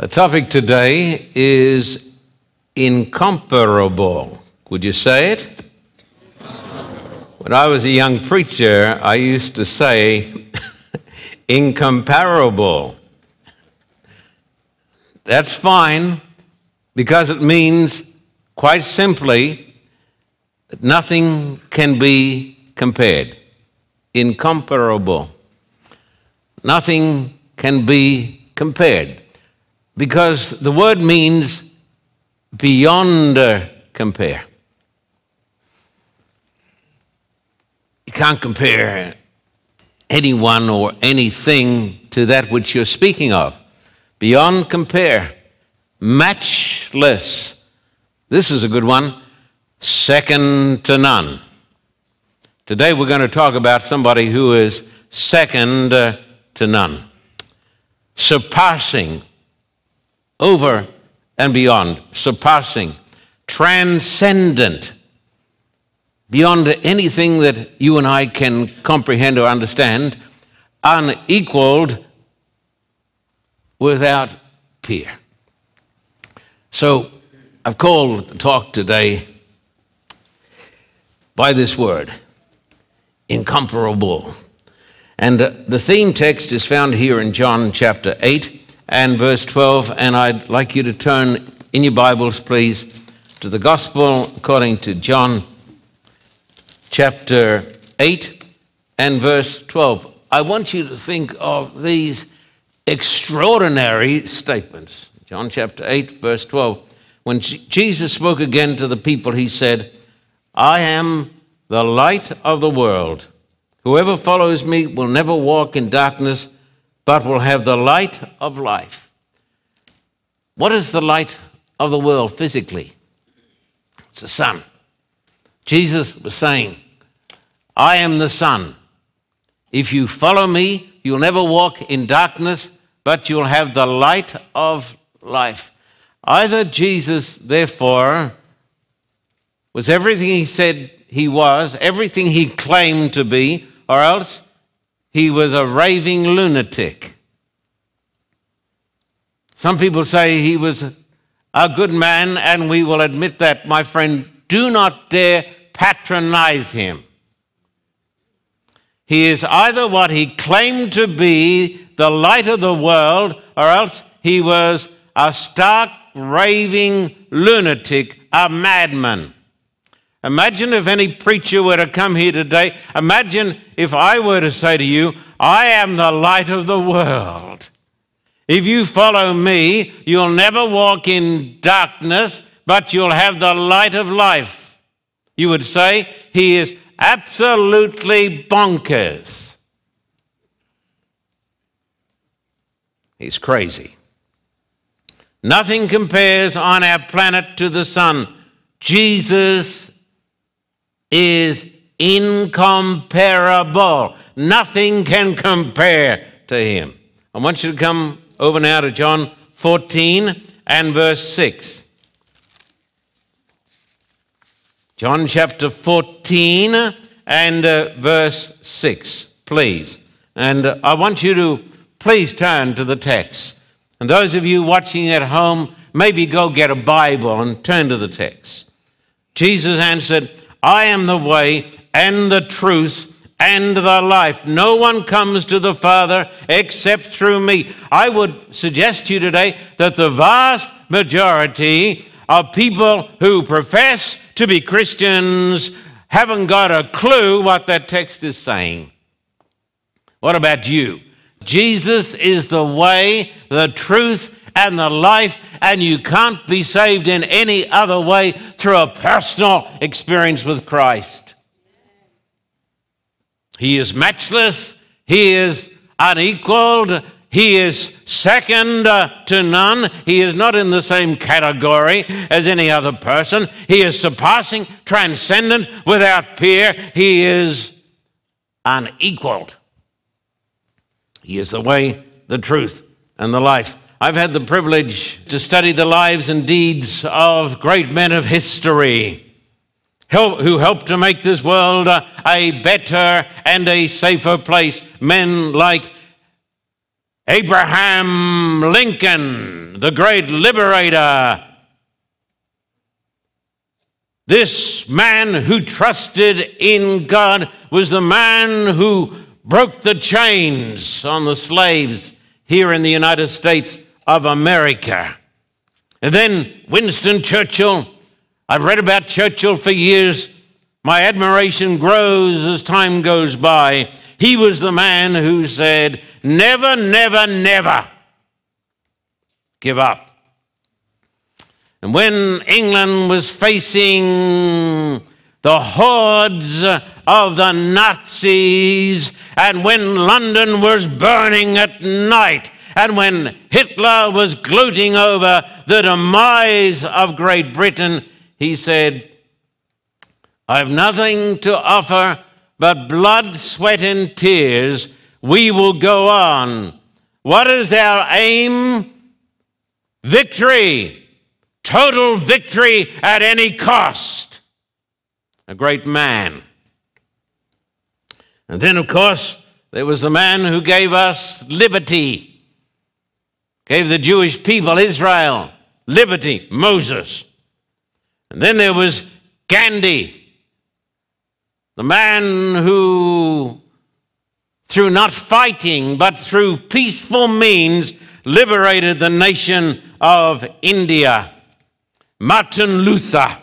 The topic today is incomparable. Would you say it? When I was a young preacher, I used to say incomparable. That's fine because it means, quite simply, that nothing can be compared. Incomparable. Nothing can be compared because the word means beyond compare. You can't compare anyone or anything to that which you're speaking of. Beyond compare, matchless. This is a good one. Second to none. Today we're going to talk about somebody who is second to none, surpassing, over and beyond, surpassing, transcendent, beyond anything that you and I can comprehend or understand, unequaled, without peer. So I've called the talk today by this word incomparable. And uh, the theme text is found here in John chapter 8 and verse 12. And I'd like you to turn in your Bibles, please, to the Gospel according to John chapter 8 and verse 12. I want you to think of these extraordinary statements. John chapter 8, verse 12. When Jesus spoke again to the people, he said, I am the light of the world. Whoever follows me will never walk in darkness, but will have the light of life. What is the light of the world physically? It's the sun. Jesus was saying, I am the sun. If you follow me, you'll never walk in darkness, but you'll have the light of life. Either Jesus, therefore, was everything he said he was, everything he claimed to be, or else he was a raving lunatic. Some people say he was a good man, and we will admit that, my friend. Do not dare patronize him. He is either what he claimed to be, the light of the world, or else he was a stark, raving lunatic, a madman. Imagine if any preacher were to come here today. Imagine if I were to say to you, I am the light of the world. If you follow me, you'll never walk in darkness, but you'll have the light of life. You would say, He is absolutely bonkers. He's crazy. Nothing compares on our planet to the sun. Jesus is incomparable. Nothing can compare to him. I want you to come over now to John 14 and verse 6. John chapter 14 and uh, verse 6, please. And uh, I want you to please turn to the text. And those of you watching at home, maybe go get a Bible and turn to the text. Jesus answered, I am the way and the truth and the life. No one comes to the Father except through me. I would suggest to you today that the vast majority of people who profess to be Christians haven't got a clue what that text is saying. What about you? Jesus is the way, the truth, and the life, and you can't be saved in any other way through a personal experience with Christ. He is matchless, He is unequaled, He is second uh, to none. He is not in the same category as any other person. He is surpassing, transcendent, without peer. He is unequaled. He is the way, the truth, and the life. I've had the privilege to study the lives and deeds of great men of history who helped to make this world a better and a safer place. Men like Abraham Lincoln, the great liberator. This man who trusted in God was the man who broke the chains on the slaves here in the United States of America. And then Winston Churchill. I've read about Churchill for years. My admiration grows as time goes by. He was the man who said, Never, never, never give up. And when England was facing the hordes of the Nazis, and when London was burning at night, and when Hitler was gloating over the demise of Great Britain, he said, I have nothing to offer but blood, sweat, and tears. We will go on. What is our aim? Victory. Total victory at any cost. A great man. And then, of course, there was the man who gave us liberty, gave the Jewish people, Israel, liberty, Moses. And then there was Gandhi, the man who, through not fighting, but through peaceful means, liberated the nation of India. Martin Luther,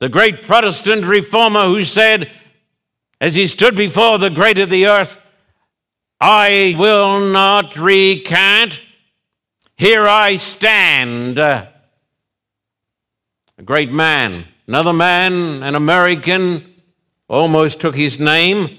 the great Protestant reformer who said, as he stood before the great of the earth, I will not recant. Here I stand a great man. Another man, an American, almost took his name,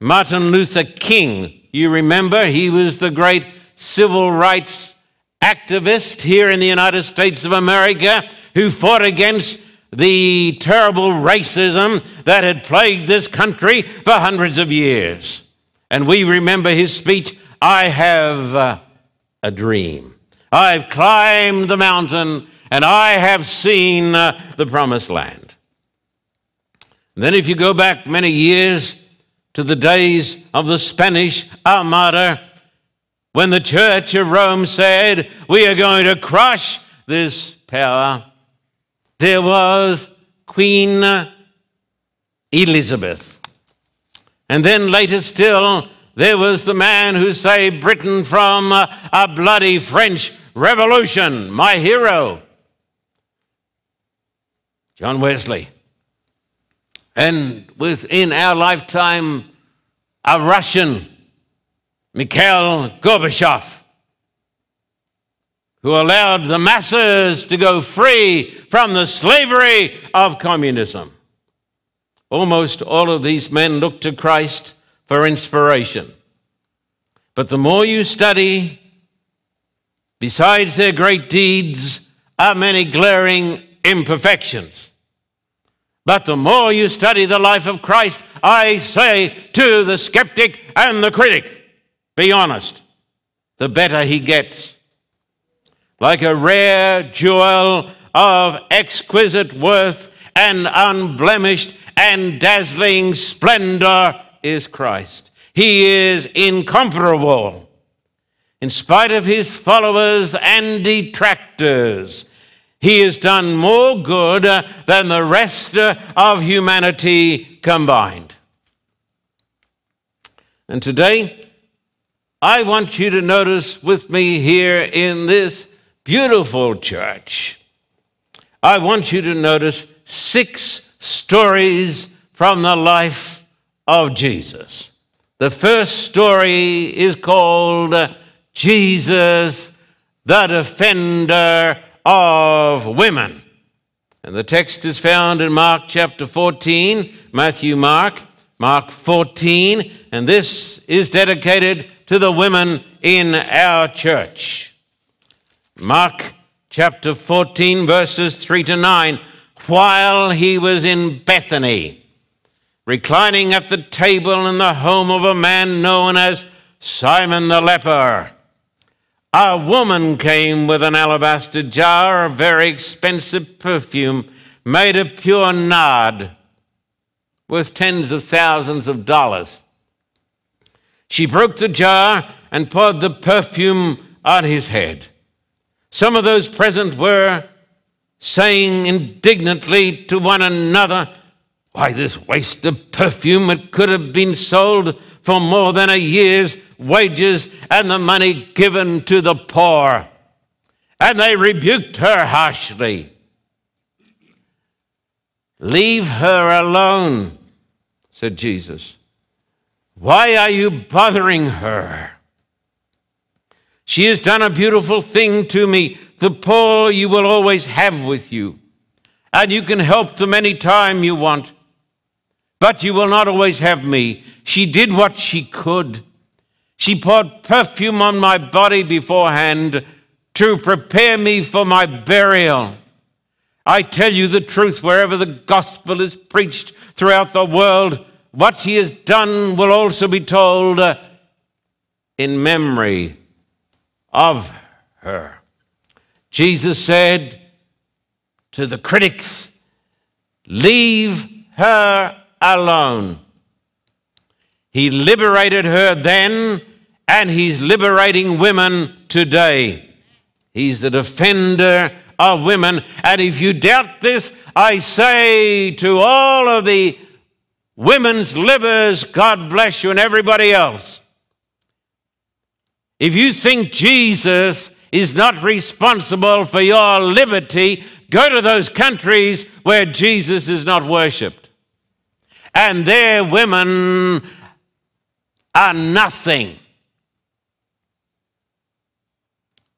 Martin Luther King. You remember, he was the great civil rights activist here in the United States of America who fought against the terrible racism that had plagued this country for hundreds of years. And we remember his speech I have uh, a dream. I've climbed the mountain and I have seen uh, the promised land. And then, if you go back many years to the days of the Spanish Armada, when the Church of Rome said, We are going to crush this power, there was Queen Elizabeth. And then later still, there was the man who saved Britain from a bloody French Revolution, my hero, John Wesley. And within our lifetime, a Russian, Mikhail Gorbachev, who allowed the masses to go free from the slavery of communism. Almost all of these men look to Christ for inspiration. But the more you study, besides their great deeds, are many glaring imperfections. But the more you study the life of Christ, I say to the skeptic and the critic, be honest, the better he gets. Like a rare jewel of exquisite worth and unblemished and dazzling splendor is Christ. He is incomparable. In spite of his followers and detractors, he has done more good uh, than the rest uh, of humanity combined. And today, I want you to notice with me here in this beautiful church, I want you to notice six stories from the life of Jesus. The first story is called Jesus, the Defender of women. And the text is found in Mark chapter 14, Matthew, Mark, Mark 14, and this is dedicated to the women in our church. Mark chapter 14, verses 3 to 9. While he was in Bethany, reclining at the table in the home of a man known as Simon the leper, a woman came with an alabaster jar of very expensive perfume made of pure nard worth tens of thousands of dollars. She broke the jar and poured the perfume on his head. Some of those present were saying indignantly to one another, Why, this waste of perfume, it could have been sold for more than a year's wages and the money given to the poor. And they rebuked her harshly. Leave her alone, said Jesus. Why are you bothering her? She has done a beautiful thing to me. The poor you will always have with you, and you can help them any time you want. But you will not always have me. She did what she could. She poured perfume on my body beforehand to prepare me for my burial. I tell you the truth, wherever the gospel is preached throughout the world, what he has done will also be told in memory of her. Jesus said to the critics, Leave her alone. He liberated her then, and he's liberating women today. He's the defender of women. And if you doubt this, I say to all of the women's livers, God bless you, and everybody else. If you think Jesus is not responsible for your liberty, go to those countries where Jesus is not worshiped. And their women are nothing.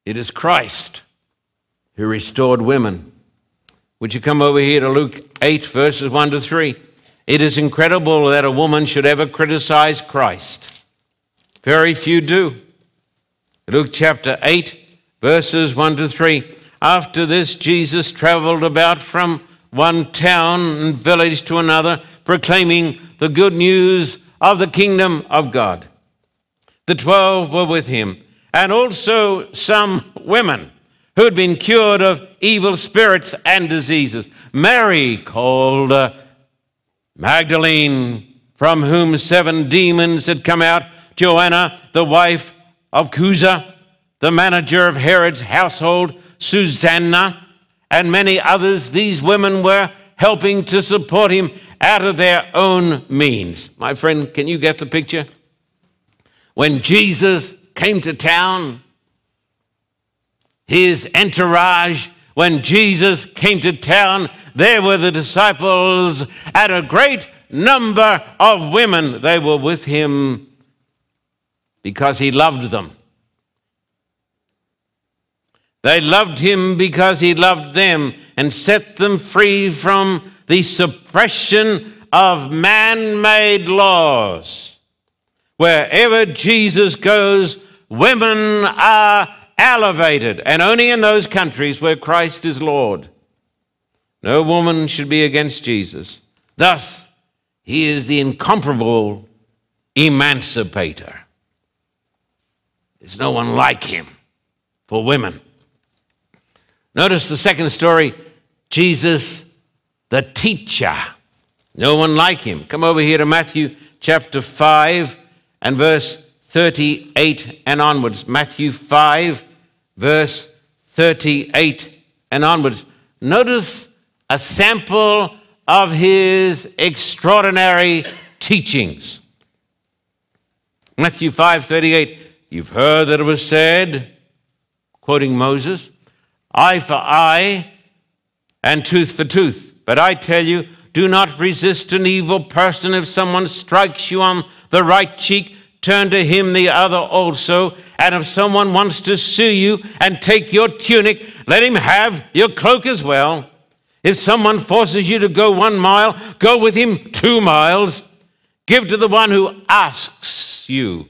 It is Christ who restored women. Would you come over here to Luke 8, verses 1 to 3? It is incredible that a woman should ever criticize Christ. Very few do. Luke chapter 8, verses 1 to 3. After this, Jesus traveled about from one town and village to another, proclaiming the good news of the kingdom of God. The twelve were with him, and also some women who had been cured of evil spirits and diseases. Mary, called uh, Magdalene, from whom seven demons had come out, Joanna, the wife of Chuza, the manager of Herod's household, Susanna, and many others. These women were helping to support him out of their own means. My friend, can you get the picture? When Jesus came to town, his entourage, when Jesus came to town, there were the disciples and a great number of women. They were with him because he loved them. They loved him because he loved them and set them free from the suppression of man made laws. Wherever Jesus goes, women are elevated, and only in those countries where Christ is Lord. No woman should be against Jesus. Thus, he is the incomparable emancipator. There's no one like him for women. Notice the second story Jesus, the teacher. No one like him. Come over here to Matthew chapter 5 and verse 38 and onwards. Matthew 5, verse 38 and onwards. Notice a sample of his extraordinary teachings. Matthew 5 38. You've heard that it was said, quoting Moses, eye for eye and tooth for tooth. But I tell you, do not resist an evil person. If someone strikes you on the right cheek, turn to him the other also. And if someone wants to sue you and take your tunic, let him have your cloak as well. If someone forces you to go one mile, go with him two miles. Give to the one who asks you,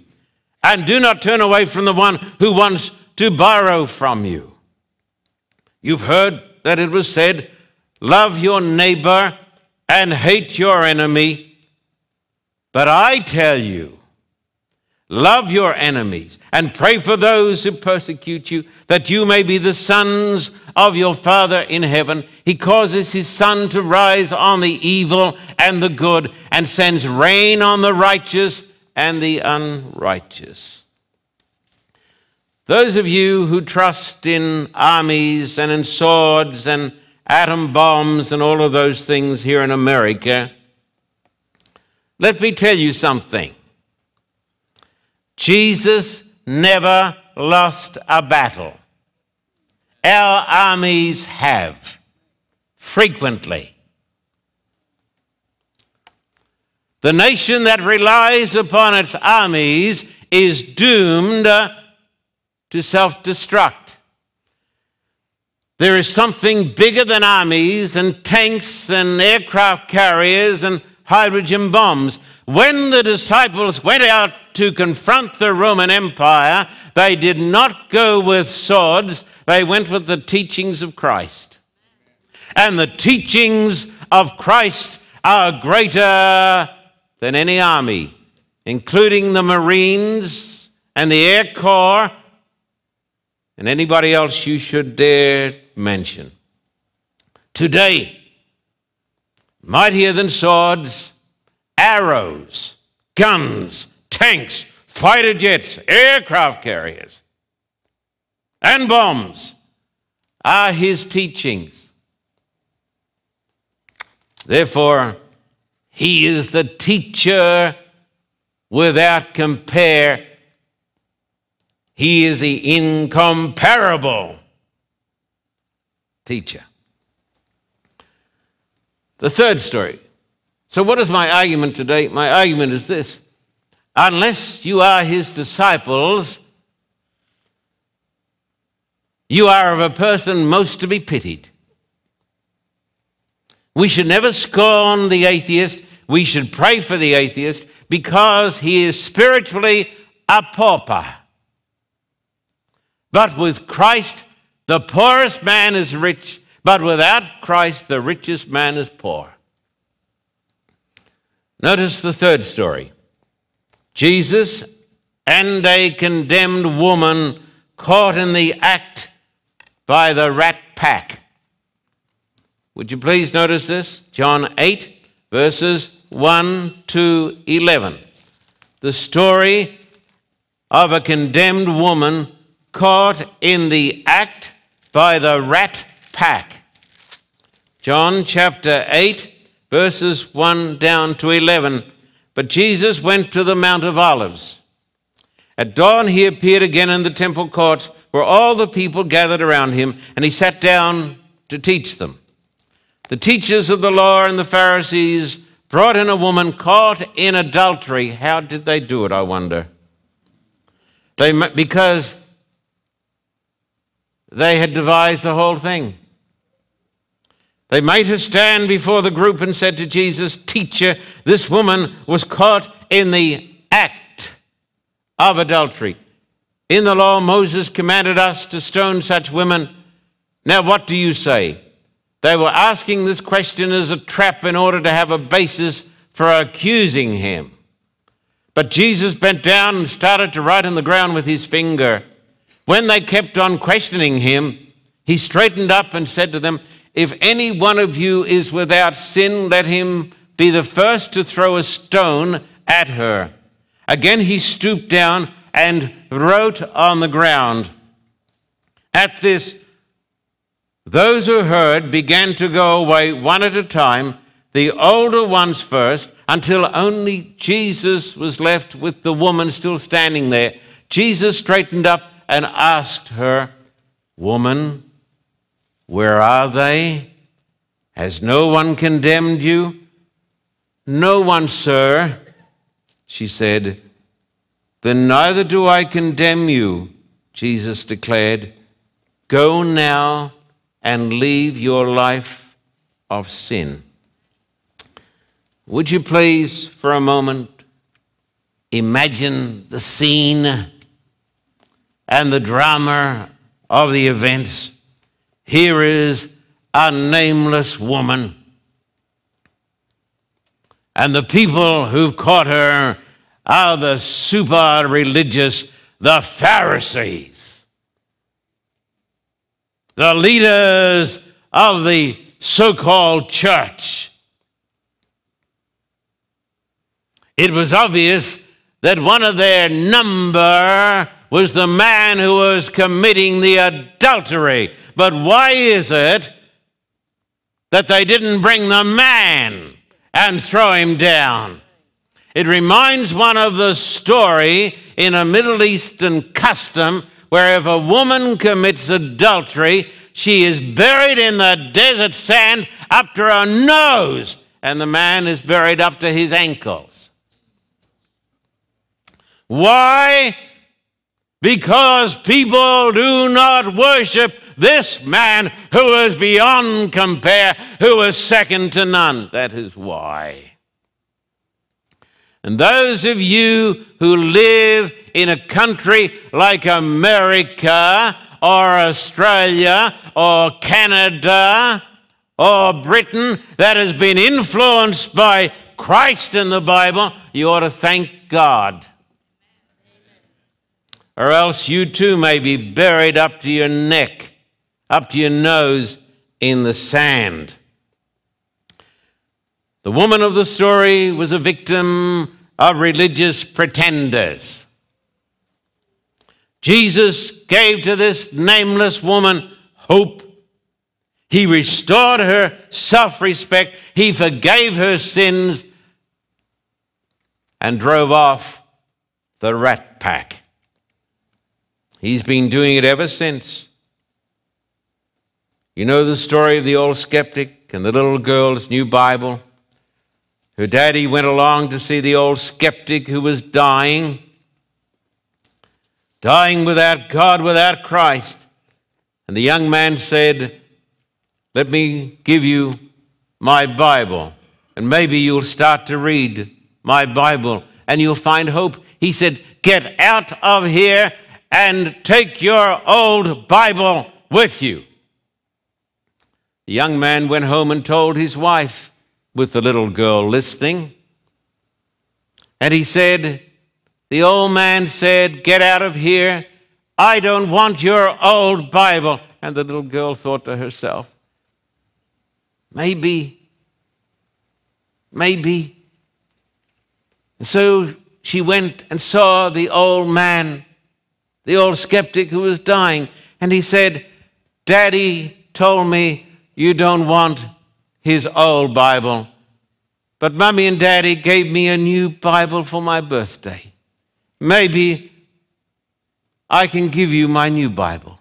and do not turn away from the one who wants to borrow from you. You've heard that it was said, Love your neighbor and hate your enemy. But I tell you, Love your enemies and pray for those who persecute you, that you may be the sons of your Father in heaven. He causes his sun to rise on the evil and the good, and sends rain on the righteous and the unrighteous. Those of you who trust in armies and in swords and atom bombs and all of those things here in America, let me tell you something. Jesus never lost a battle. Our armies have frequently. The nation that relies upon its armies is doomed to self destruct. There is something bigger than armies and tanks and aircraft carriers and hydrogen bombs. When the disciples went out to confront the Roman Empire, they did not go with swords, they went with the teachings of Christ. And the teachings of Christ are greater than any army, including the Marines and the Air Corps and anybody else you should dare mention. Today, mightier than swords, arrows, guns, tanks, fighter jets, aircraft carriers, and bombs are his teachings. Therefore, he is the teacher without compare. He is the incomparable teacher. The third story. So, what is my argument today? My argument is this unless you are his disciples, you are of a person most to be pitied. We should never scorn the atheist we should pray for the atheist because he is spiritually a pauper. But with Christ, the poorest man is rich, but without Christ, the richest man is poor. Notice the third story Jesus and a condemned woman caught in the act by the rat pack. Would you please notice this? John 8, verses 1 to 11. The story of a condemned woman caught in the act by the rat pack. John chapter 8, verses 1 down to 11. But Jesus went to the Mount of Olives. At dawn, he appeared again in the temple courts where all the people gathered around him, and he sat down to teach them. The teachers of the law and the Pharisees brought in a woman caught in adultery. How did they do it, I wonder? They, because they had devised the whole thing. They made her stand before the group and said to Jesus, Teacher, this woman was caught in the act of adultery. In the law, Moses commanded us to stone such women. Now, what do you say? They were asking this question as a trap in order to have a basis for accusing him. But Jesus bent down and started to write on the ground with his finger. When they kept on questioning him, he straightened up and said to them, If any one of you is without sin, let him be the first to throw a stone at her. Again, he stooped down and wrote on the ground. At this, those who heard began to go away one at a time, the older ones first, until only Jesus was left with the woman still standing there. Jesus straightened up and asked her, Woman, where are they? Has no one condemned you? No one, sir, she said. Then neither do I condemn you, Jesus declared. Go now and leave your life of sin. Would you please, for a moment, imagine the scene and the drama of the events? Here is a nameless woman, and the people who've caught her are the super religious, the Pharisees the leaders of the so called church. It was obvious that one of their number was the man who was committing the adultery. But why is it that they didn't bring the man and throw him down? It reminds one of the story in a Middle Eastern custom where if a woman commits adultery, she is buried in the desert sand up to her nose, and the man is buried up to his ankles. Why? Because people do not worship this man who is beyond compare, who is second to none. That is why. And those of you who live in a country like America or Australia or Canada or Britain that has been influenced by Christ in the Bible, you ought to thank God. Or else you too may be buried up to your neck, up to your nose in the sand. The woman of the story was a victim of religious pretenders. Jesus gave to this nameless woman hope. He restored her self respect. He forgave her sins and drove off the rat pack. He's been doing it ever since. You know the story of the old skeptic and the little girl's new Bible? Her daddy went along to see the old skeptic who was dying, dying without God, without Christ. And the young man said, Let me give you my Bible, and maybe you'll start to read my Bible and you'll find hope. He said, Get out of here and take your old Bible with you. The young man went home and told his wife with the little girl listening. And he said, The old man said, Get out of here. I don't want your old Bible. And the little girl thought to herself, Maybe, maybe. And so she went and saw the old man, the old skeptic who was dying. And he said, Daddy told me you don't want his old Bible. But Mummy and Daddy gave me a new Bible for my birthday. Maybe I can give you my new Bible.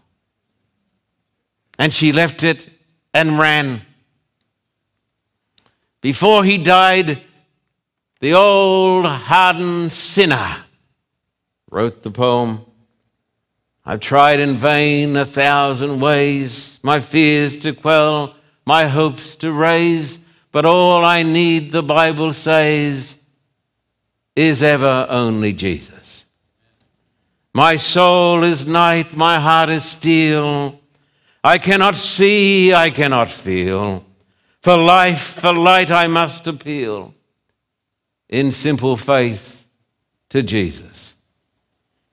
And she left it and ran. Before he died, the old hardened sinner wrote the poem. I've tried in vain a thousand ways, my fears to quell my hopes to raise, but all I need, the Bible says, is ever only Jesus. My soul is night, my heart is steel. I cannot see, I cannot feel. For life, for light, I must appeal in simple faith to Jesus.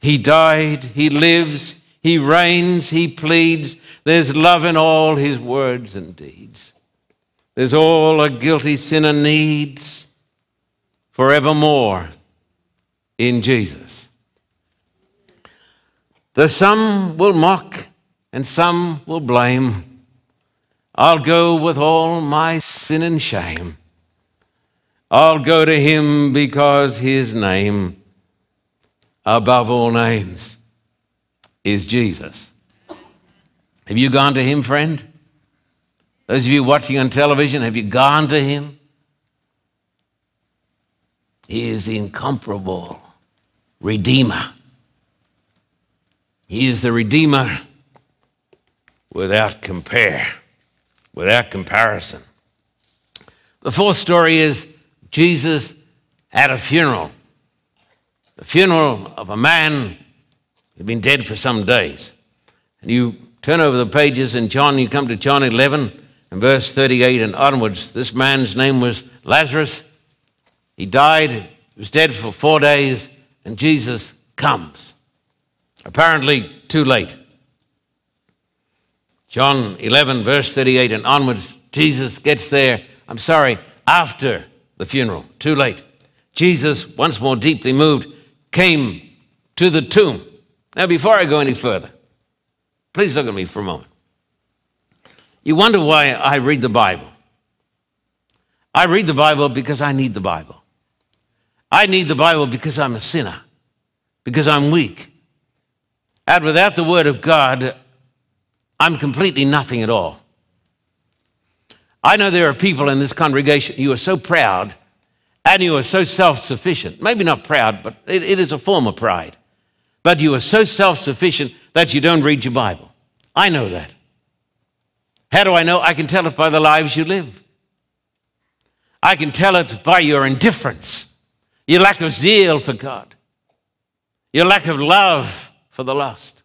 He died, He lives, He reigns, He pleads, there's love in all his words and deeds. There's all a guilty sinner needs forevermore in Jesus. The some will mock and some will blame. I'll go with all my sin and shame. I'll go to him because his name, above all names, is Jesus. Have you gone to him, friend? Those of you watching on television, have you gone to him? He is the incomparable Redeemer. He is the Redeemer without compare, without comparison. The fourth story is Jesus at a funeral. The funeral of a man who'd been dead for some days. And you turn over the pages in John, you come to John 11 and verse 38 and onwards. This man's name was Lazarus. He died, he was dead for four days, and Jesus comes. Apparently, too late. John 11, verse 38 and onwards, Jesus gets there, I'm sorry, after the funeral, too late. Jesus, once more deeply moved, came to the tomb. Now, before I go any further, please look at me for a moment. You wonder why I read the Bible. I read the Bible because I need the Bible. I need the Bible because I'm a sinner, because I'm weak. And without the Word of God, I'm completely nothing at all. I know there are people in this congregation, you are so proud and you are so self sufficient. Maybe not proud, but it, it is a form of pride. But you are so self sufficient that you don't read your Bible. I know that. How do I know? I can tell it by the lives you live. I can tell it by your indifference, your lack of zeal for God, your lack of love for the lost.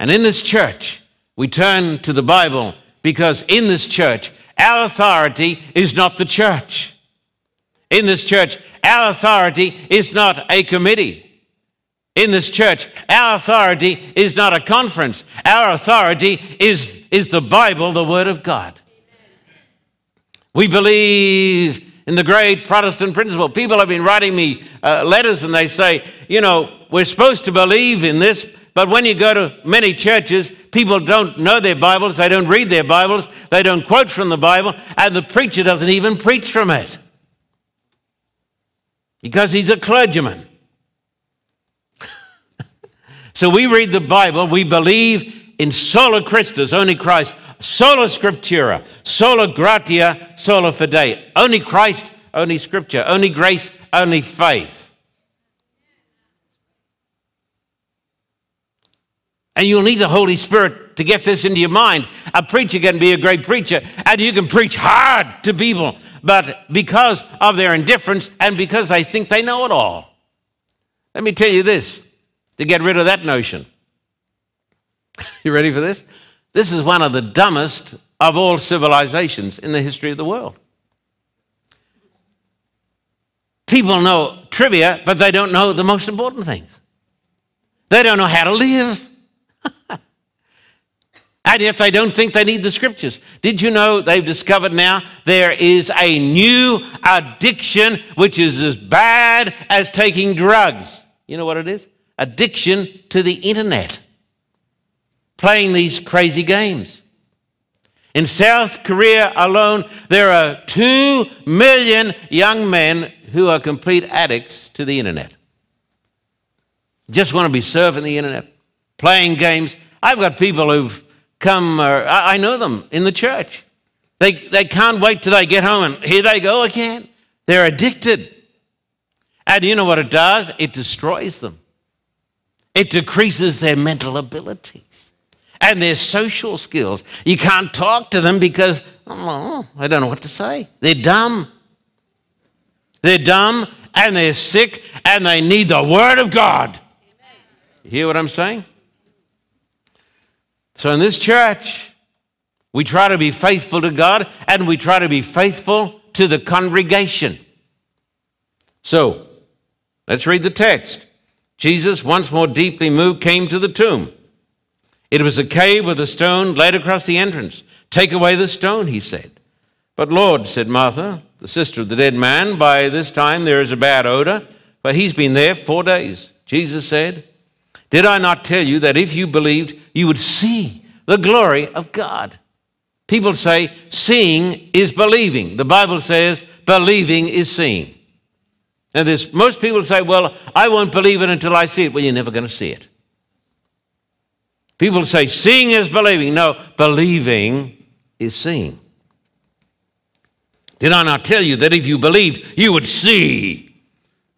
And in this church, we turn to the Bible because in this church, our authority is not the church. In this church, our authority is not a committee. In this church, our authority is not a conference. Our authority is, is the Bible, the Word of God. We believe in the great Protestant principle. People have been writing me uh, letters and they say, you know, we're supposed to believe in this, but when you go to many churches, people don't know their Bibles, they don't read their Bibles, they don't quote from the Bible, and the preacher doesn't even preach from it because he's a clergyman. so we read the Bible, we believe in sola Christus, only Christ, sola scriptura, sola gratia, sola fide, only Christ, only scripture, only grace, only faith. And you'll need the Holy Spirit to get this into your mind. A preacher can be a great preacher, and you can preach hard to people, but because of their indifference and because they think they know it all. Let me tell you this to get rid of that notion. you ready for this? This is one of the dumbest of all civilizations in the history of the world. People know trivia, but they don't know the most important things. They don't know how to live. and yet they don't think they need the scriptures. Did you know they've discovered now there is a new addiction which is as bad as taking drugs? You know what it is? Addiction to the internet, playing these crazy games. In South Korea alone, there are 2 million young men who are complete addicts to the internet. Just want to be surfing the internet playing games. I've got people who've come, uh, I know them in the church. They, they can't wait till they get home and here they go again. They're addicted. And you know what it does? It destroys them, it decreases their mental abilities and their social skills. You can't talk to them because, oh, I don't know what to say. They're dumb. They're dumb and they're sick and they need the Word of God. You hear what I'm saying? So in this church, we try to be faithful to God and we try to be faithful to the congregation. So let's read the text. Jesus, once more deeply moved, came to the tomb. It was a cave with a stone laid across the entrance. Take away the stone, he said. But Lord, said Martha, the sister of the dead man, by this time there is a bad odor, for he's been there four days. Jesus said, did I not tell you that if you believed, you would see the glory of God? People say seeing is believing. The Bible says believing is seeing. And there's most people say, well, I won't believe it until I see it. Well, you're never going to see it. People say seeing is believing. No, believing is seeing. Did I not tell you that if you believed, you would see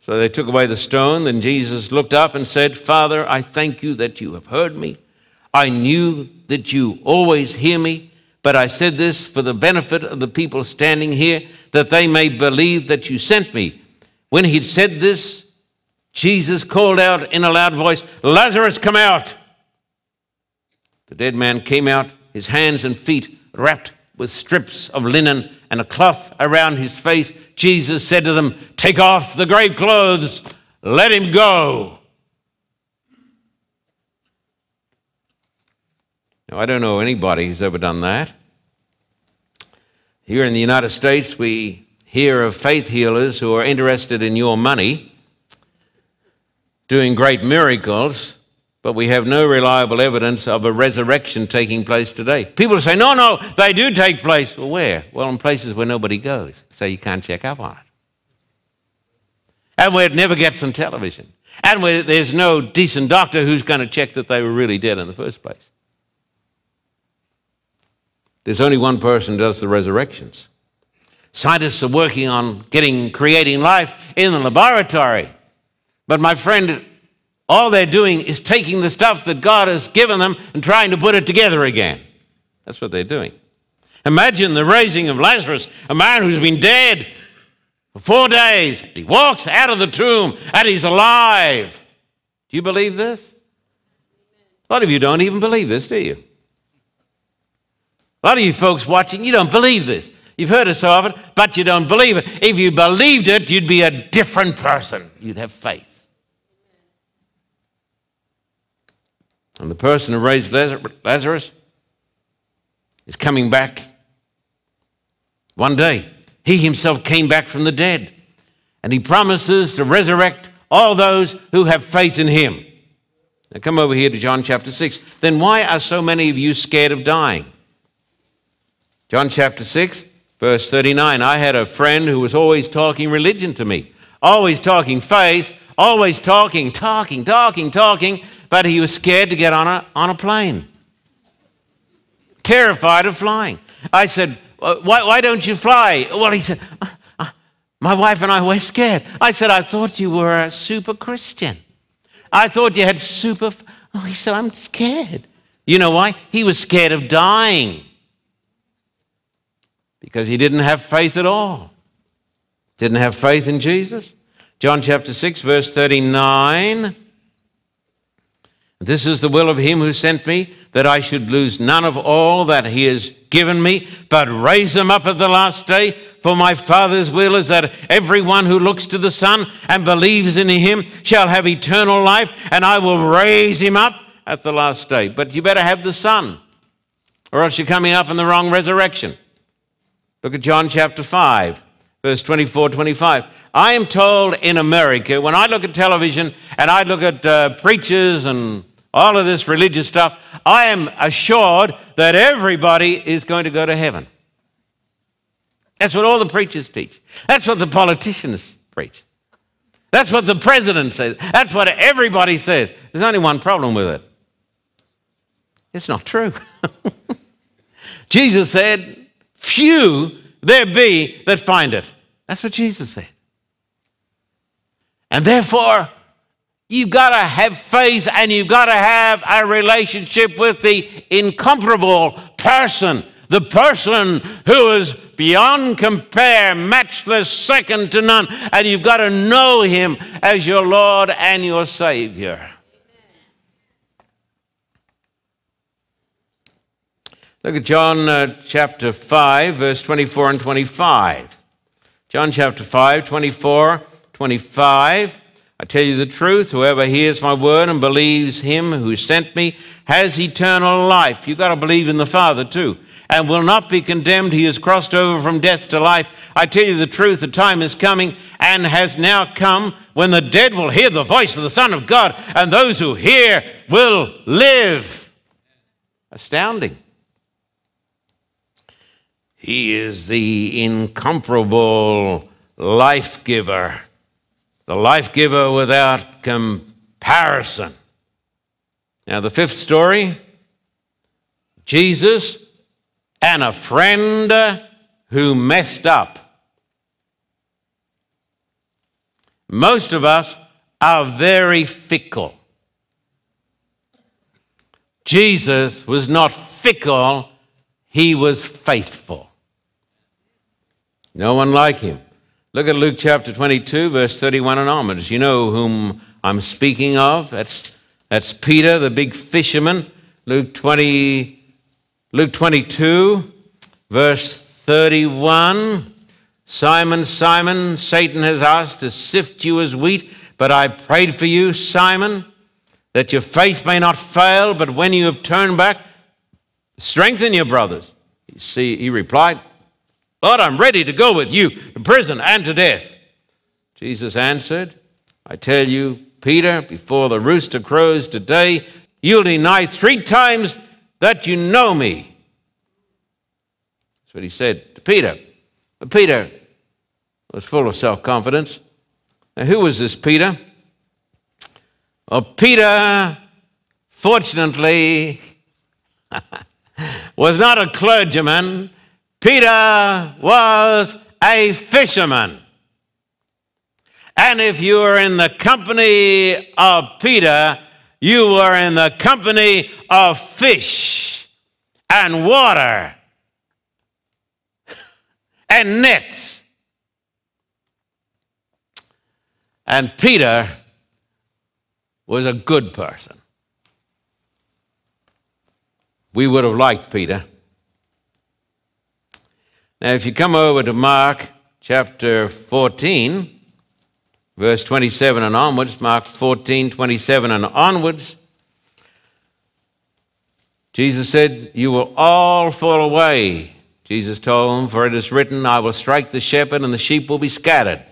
so they took away the stone. Then Jesus looked up and said, Father, I thank you that you have heard me. I knew that you always hear me, but I said this for the benefit of the people standing here, that they may believe that you sent me. When he'd said this, Jesus called out in a loud voice, Lazarus, come out. The dead man came out, his hands and feet wrapped with strips of linen and a cloth around his face, Jesus said to them, Take off the grave clothes, let him go. Now, I don't know anybody who's ever done that. Here in the United States, we hear of faith healers who are interested in your money. doing great miracles, but we have no reliable evidence of a resurrection taking place today. People say, no, no, they do take place. Well, where? Well, in places where nobody goes, so you can't check up on it. And where it never gets on television. And where there's no decent doctor who's going to check that they were really dead in the first place. There's only one person who does the resurrections. Scientists are working on getting, creating life in the laboratory. But my friend, all they're doing is taking the stuff that God has given them and trying to put it together again. That's what they're doing. Imagine the raising of Lazarus, a man who's been dead for four days. He walks out of the tomb and he's alive. Do you believe this? A lot of you don't even believe this, do you? A lot of you folks watching, you don't believe this. You've heard it so often, but you don't believe it. If you believed it, you'd be a different person. You'd have faith. And the person who raised Lazarus is coming back one day. He himself came back from the dead, and he promises to resurrect all those who have faith in him. Now come over here to John chapter 6. Then why are so many of you scared of dying? John chapter 6, verse 39. I had a friend who was always talking religion to me, always talking faith, always talking, talking, talking, talking, but he was scared to get on a, on a plane, terrified of flying. I said, why, why don't you fly? Well, he said, uh, uh, My wife and I were scared. I said, I thought you were a super Christian. I thought you had super. F-. Oh, he said, I'm scared. You know why? He was scared of dying because he didn't have faith at all. Didn't have faith in Jesus. John chapter 6, verse 39. This is the will of him who sent me, that I should lose none of all that he has given me, but raise them up at the last day. For my Father's will is that everyone who looks to the Son and believes in him shall have eternal life, and I will raise him up at the last day. But you better have the Son, or else you're coming up in the wrong resurrection. Look at John chapter 5, verse 24 25. I am told in America, when I look at television and I look at uh, preachers and all of this religious stuff, I am assured that everybody is going to go to heaven. That's what all the preachers teach. That's what the politicians preach. That's what the president says. That's what everybody says. There's only one problem with it it's not true. Jesus said, Few there be that find it. That's what Jesus said. And therefore, You've got to have faith and you've got to have a relationship with the incomparable person, the person who is beyond compare, matchless, second to none. And you've got to know him as your Lord and your Savior. Look at John uh, chapter 5, verse 24 and 25. John chapter 5, 24, 25. I tell you the truth, whoever hears my word and believes him who sent me has eternal life. You've got to believe in the Father too, and will not be condemned. He has crossed over from death to life. I tell you the truth, the time is coming and has now come when the dead will hear the voice of the Son of God, and those who hear will live. Astounding. He is the incomparable life giver the life giver without comparison. Now, the fifth story Jesus and a friend who messed up. Most of us are very fickle. Jesus was not fickle, he was faithful. No one like him. Look at Luke chapter 22, verse 31 and onwards. You know whom I'm speaking of. That's, that's Peter, the big fisherman. Luke 20, Luke 22, verse 31. Simon, Simon, Satan has asked to sift you as wheat, but I prayed for you, Simon, that your faith may not fail, but when you have turned back, strengthen your brothers. See, he replied, Lord, I'm ready to go with you to prison and to death. Jesus answered, I tell you, Peter, before the rooster crows today, you'll deny three times that you know me. That's what he said to Peter. But Peter was full of self confidence. Now, who was this Peter? Well, Peter, fortunately, was not a clergyman. Peter was a fisherman. And if you were in the company of Peter, you were in the company of fish and water and nets. And Peter was a good person. We would have liked Peter. Now, if you come over to Mark chapter 14, verse 27 and onwards, Mark 14, 27 and onwards, Jesus said, You will all fall away. Jesus told them, For it is written, I will strike the shepherd, and the sheep will be scattered.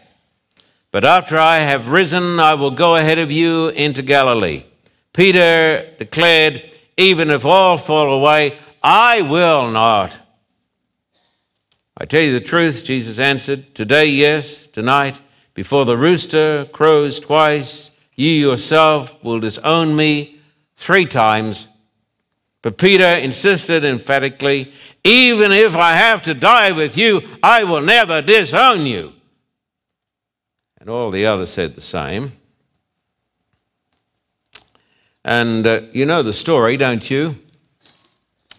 But after I have risen, I will go ahead of you into Galilee. Peter declared, Even if all fall away, I will not. I tell you the truth, Jesus answered, Today, yes, tonight, before the rooster crows twice, you yourself will disown me three times. But Peter insisted emphatically, Even if I have to die with you, I will never disown you. And all the others said the same. And uh, you know the story, don't you?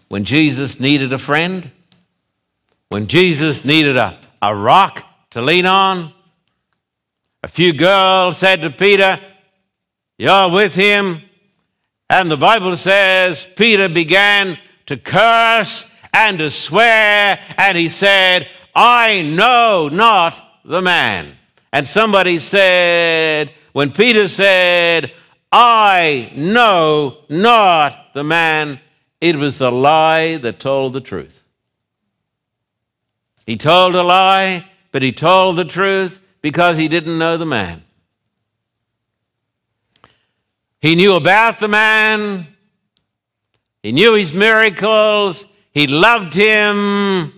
When Jesus needed a friend, when Jesus needed a, a rock to lean on, a few girls said to Peter, You're with him. And the Bible says Peter began to curse and to swear, and he said, I know not the man. And somebody said, when Peter said, I know not the man, it was the lie that told the truth. He told a lie, but he told the truth because he didn't know the man. He knew about the man, he knew his miracles, he loved him,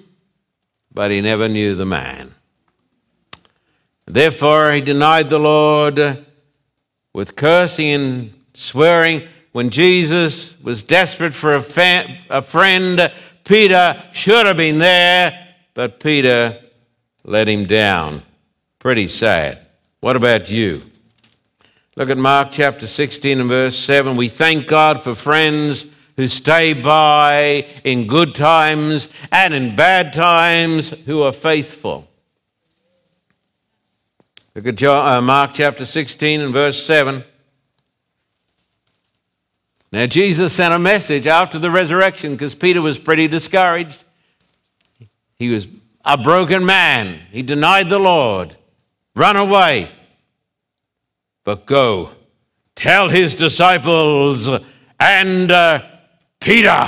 but he never knew the man. Therefore, he denied the Lord with cursing and swearing. When Jesus was desperate for a, fa- a friend, Peter should have been there but Peter let him down. Pretty sad. What about you? Look at Mark chapter 16 and verse 7. We thank God for friends who stay by in good times and in bad times who are faithful. Look at uh, Mark chapter 16 and verse 7. Now, Jesus sent a message after the resurrection because Peter was pretty discouraged. He was a broken man. He denied the Lord. Run away. But go, tell his disciples and uh, Peter.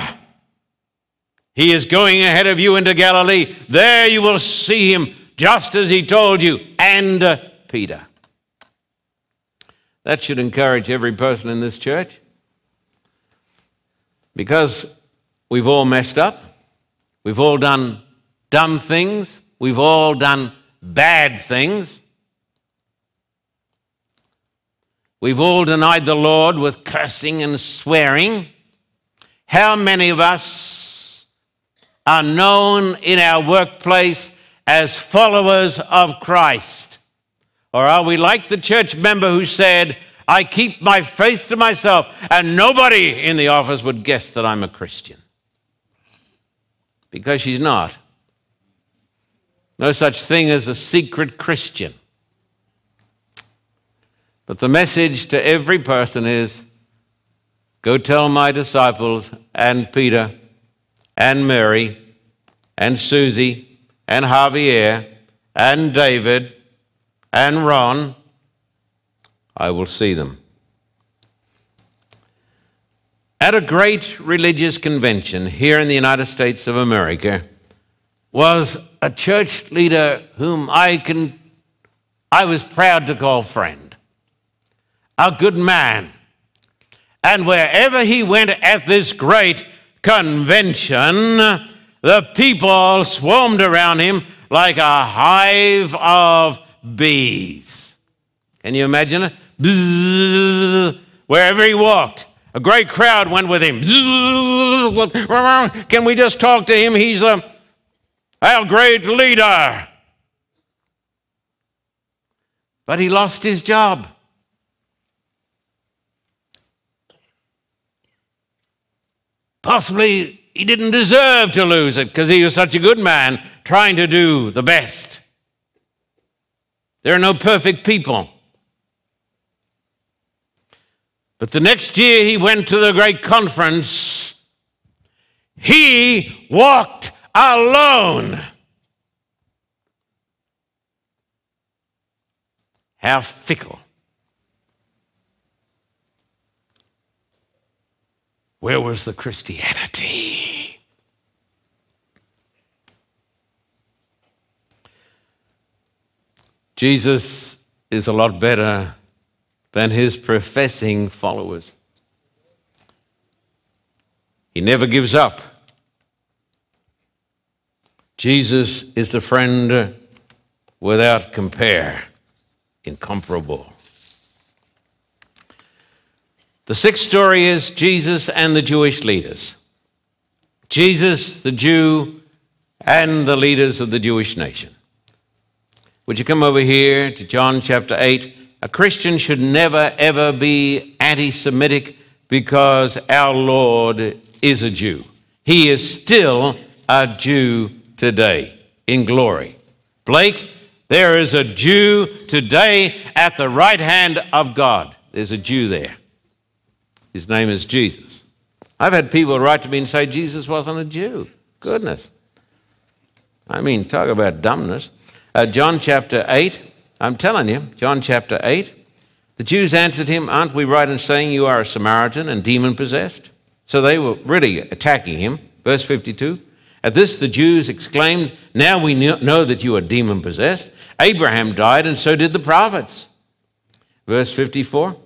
He is going ahead of you into Galilee. There you will see him just as he told you, and uh, Peter. That should encourage every person in this church because we've all messed up. We've all done dumb things. We've all done bad things. We've all denied the Lord with cursing and swearing. How many of us are known in our workplace as followers of Christ? Or are we like the church member who said, I keep my faith to myself, and nobody in the office would guess that I'm a Christian? Because she's not. No such thing as a secret Christian. But the message to every person is go tell my disciples and Peter and Mary and Susie and Javier and David and Ron, I will see them. At a great religious convention here in the United States of America, was a church leader whom I can I was proud to call friend. a good man. And wherever he went at this great convention, the people swarmed around him like a hive of bees. Can you imagine it? Bzzz, wherever he walked, a great crowd went with him. Can we just talk to him? He's a, our great leader. But he lost his job. Possibly he didn't deserve to lose it because he was such a good man trying to do the best. There are no perfect people. But the next year he went to the great conference. He walked alone. How fickle. Where was the Christianity? Jesus is a lot better than his professing followers. He never gives up. Jesus is a friend without compare, incomparable. The sixth story is Jesus and the Jewish leaders. Jesus, the Jew, and the leaders of the Jewish nation. Would you come over here to John chapter 8? A Christian should never, ever be anti Semitic because our Lord is a Jew. He is still a Jew today in glory. Blake, there is a Jew today at the right hand of God. There's a Jew there. His name is Jesus. I've had people write to me and say Jesus wasn't a Jew. Goodness. I mean, talk about dumbness. Uh, John chapter 8, I'm telling you, John chapter 8. The Jews answered him, Aren't we right in saying you are a Samaritan and demon possessed? So they were really attacking him. Verse 52. At this, the Jews exclaimed, Now we know that you are demon possessed. Abraham died, and so did the prophets. Verse 54.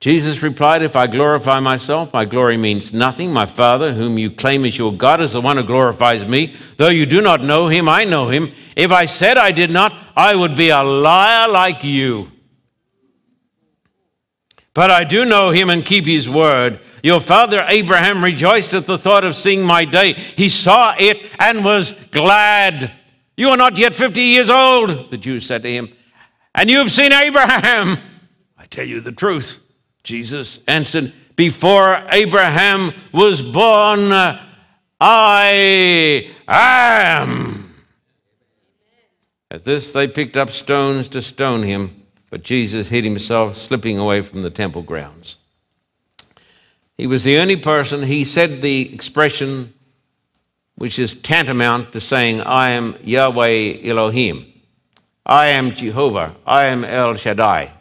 Jesus replied, If I glorify myself, my glory means nothing. My Father, whom you claim as your God, is the one who glorifies me. Though you do not know him, I know him. If I said I did not, I would be a liar like you. But I do know him and keep his word. Your father Abraham rejoiced at the thought of seeing my day. He saw it and was glad. You are not yet 50 years old, the Jews said to him, and you have seen Abraham. I tell you the truth. Jesus answered, Before Abraham was born, I am. At this, they picked up stones to stone him, but Jesus hid himself, slipping away from the temple grounds. He was the only person, he said the expression which is tantamount to saying, I am Yahweh Elohim. I am Jehovah. I am El Shaddai.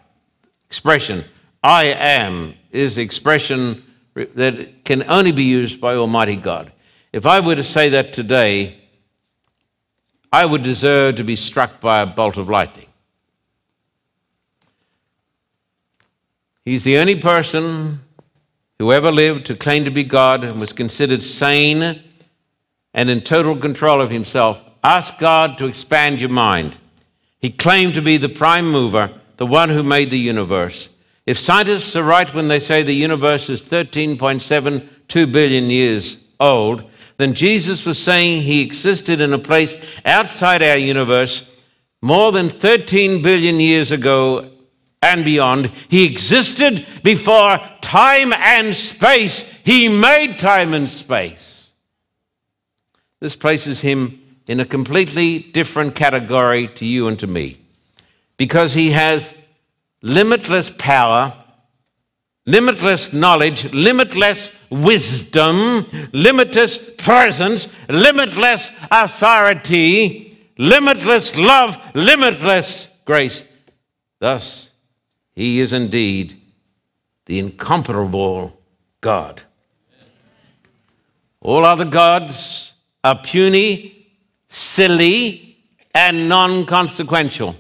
Expression I am is the expression that can only be used by Almighty God. If I were to say that today, I would deserve to be struck by a bolt of lightning. He's the only person who ever lived who claimed to be God and was considered sane and in total control of himself. Ask God to expand your mind. He claimed to be the prime mover, the one who made the universe. If scientists are right when they say the universe is 13.72 billion years old, then Jesus was saying he existed in a place outside our universe more than 13 billion years ago and beyond. He existed before time and space. He made time and space. This places him in a completely different category to you and to me because he has limitless power, limitless knowledge, limitless wisdom, limitless presence, limitless authority, limitless love, limitless grace. Thus, he is indeed the incomparable God. All other gods are puny, silly, and non consequential.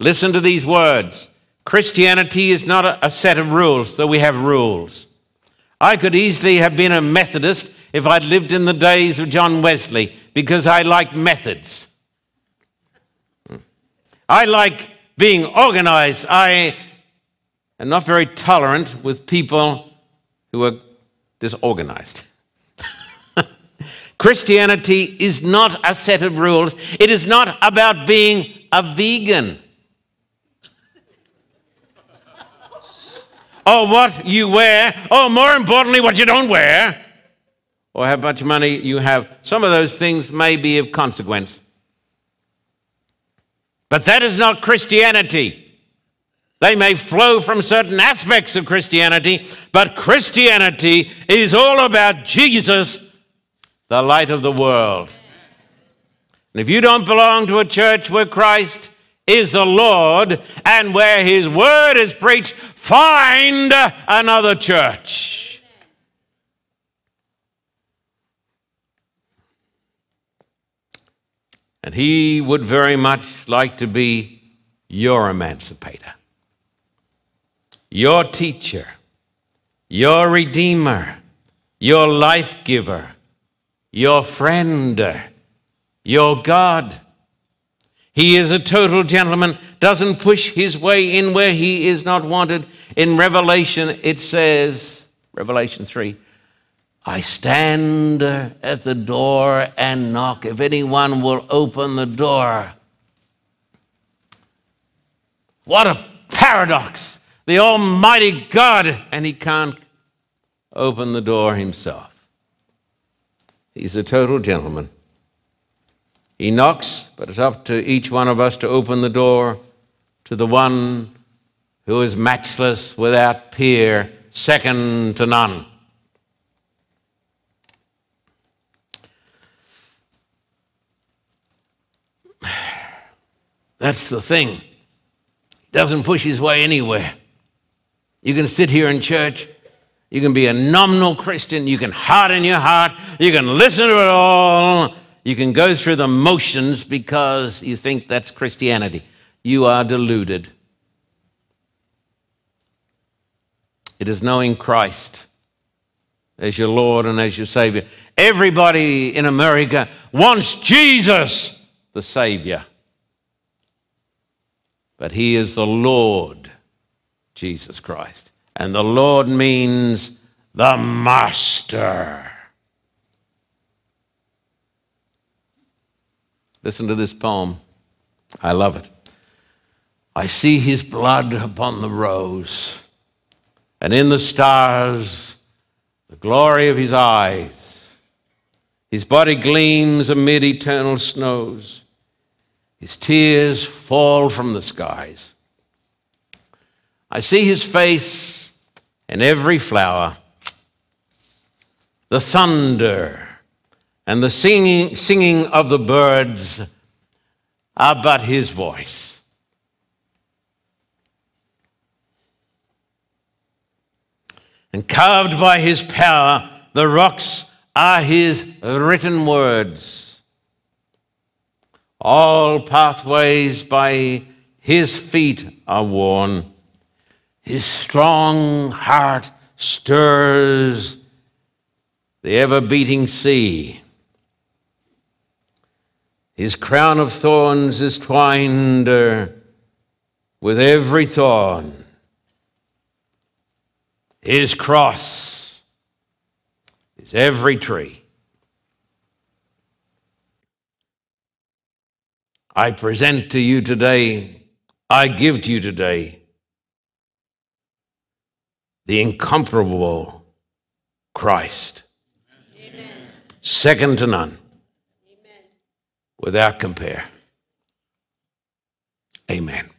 Listen to these words Christianity is not a, a set of rules, though we have rules. I could easily have been a Methodist if I'd lived in the days of John Wesley because I like methods. I like being organized. I am not very tolerant with people who are disorganized. Christianity is not a set of rules, it is not about being a vegan. or what you wear, or more importantly, what you don't wear, or how much money you have. Some of those things may be of consequence. But that is not Christianity. They may flow from certain aspects of Christianity, but Christianity is all about Jesus, the light of the world. And if you don't belong to a church where Christ is the Lord and where his word is preached, find another church. And he would very much like to be your emancipator, your teacher, your redeemer, your life giver, your friend, your God. He is a total gentleman, doesn't push his way in where he is not wanted. In Revelation, it says, Revelation 3, I stand at the door and knock. If anyone will open the door. What a paradox! The Almighty God, and He can't open the door Himself. He's a total gentleman. He knocks, but it's up to each one of us to open the door to the one who is matchless, without peer, second to none. That's the thing. Doesn't push his way anywhere. You can sit here in church, you can be a nominal Christian, you can harden your heart, you can listen to it all, you can go through the motions because you think that's Christianity. You are deluded. It is knowing Christ as your Lord and as your Savior. Everybody in America wants Jesus, the Savior. But He is the Lord, Jesus Christ. And the Lord means the Master. Listen to this poem. I love it. I see his blood upon the rose, and in the stars, the glory of his eyes. His body gleams amid eternal snows. His tears fall from the skies. I see his face in every flower, the thunder and the singing, singing of the birds are but his voice. And carved by his power, the rocks are his written words. All pathways by his feet are worn. His strong heart stirs the ever beating sea. His crown of thorns is twined uh, with every thorn. His cross is every tree. I present to you today, I give to you today the incomparable Christ, Amen. second to none without compare. Amen.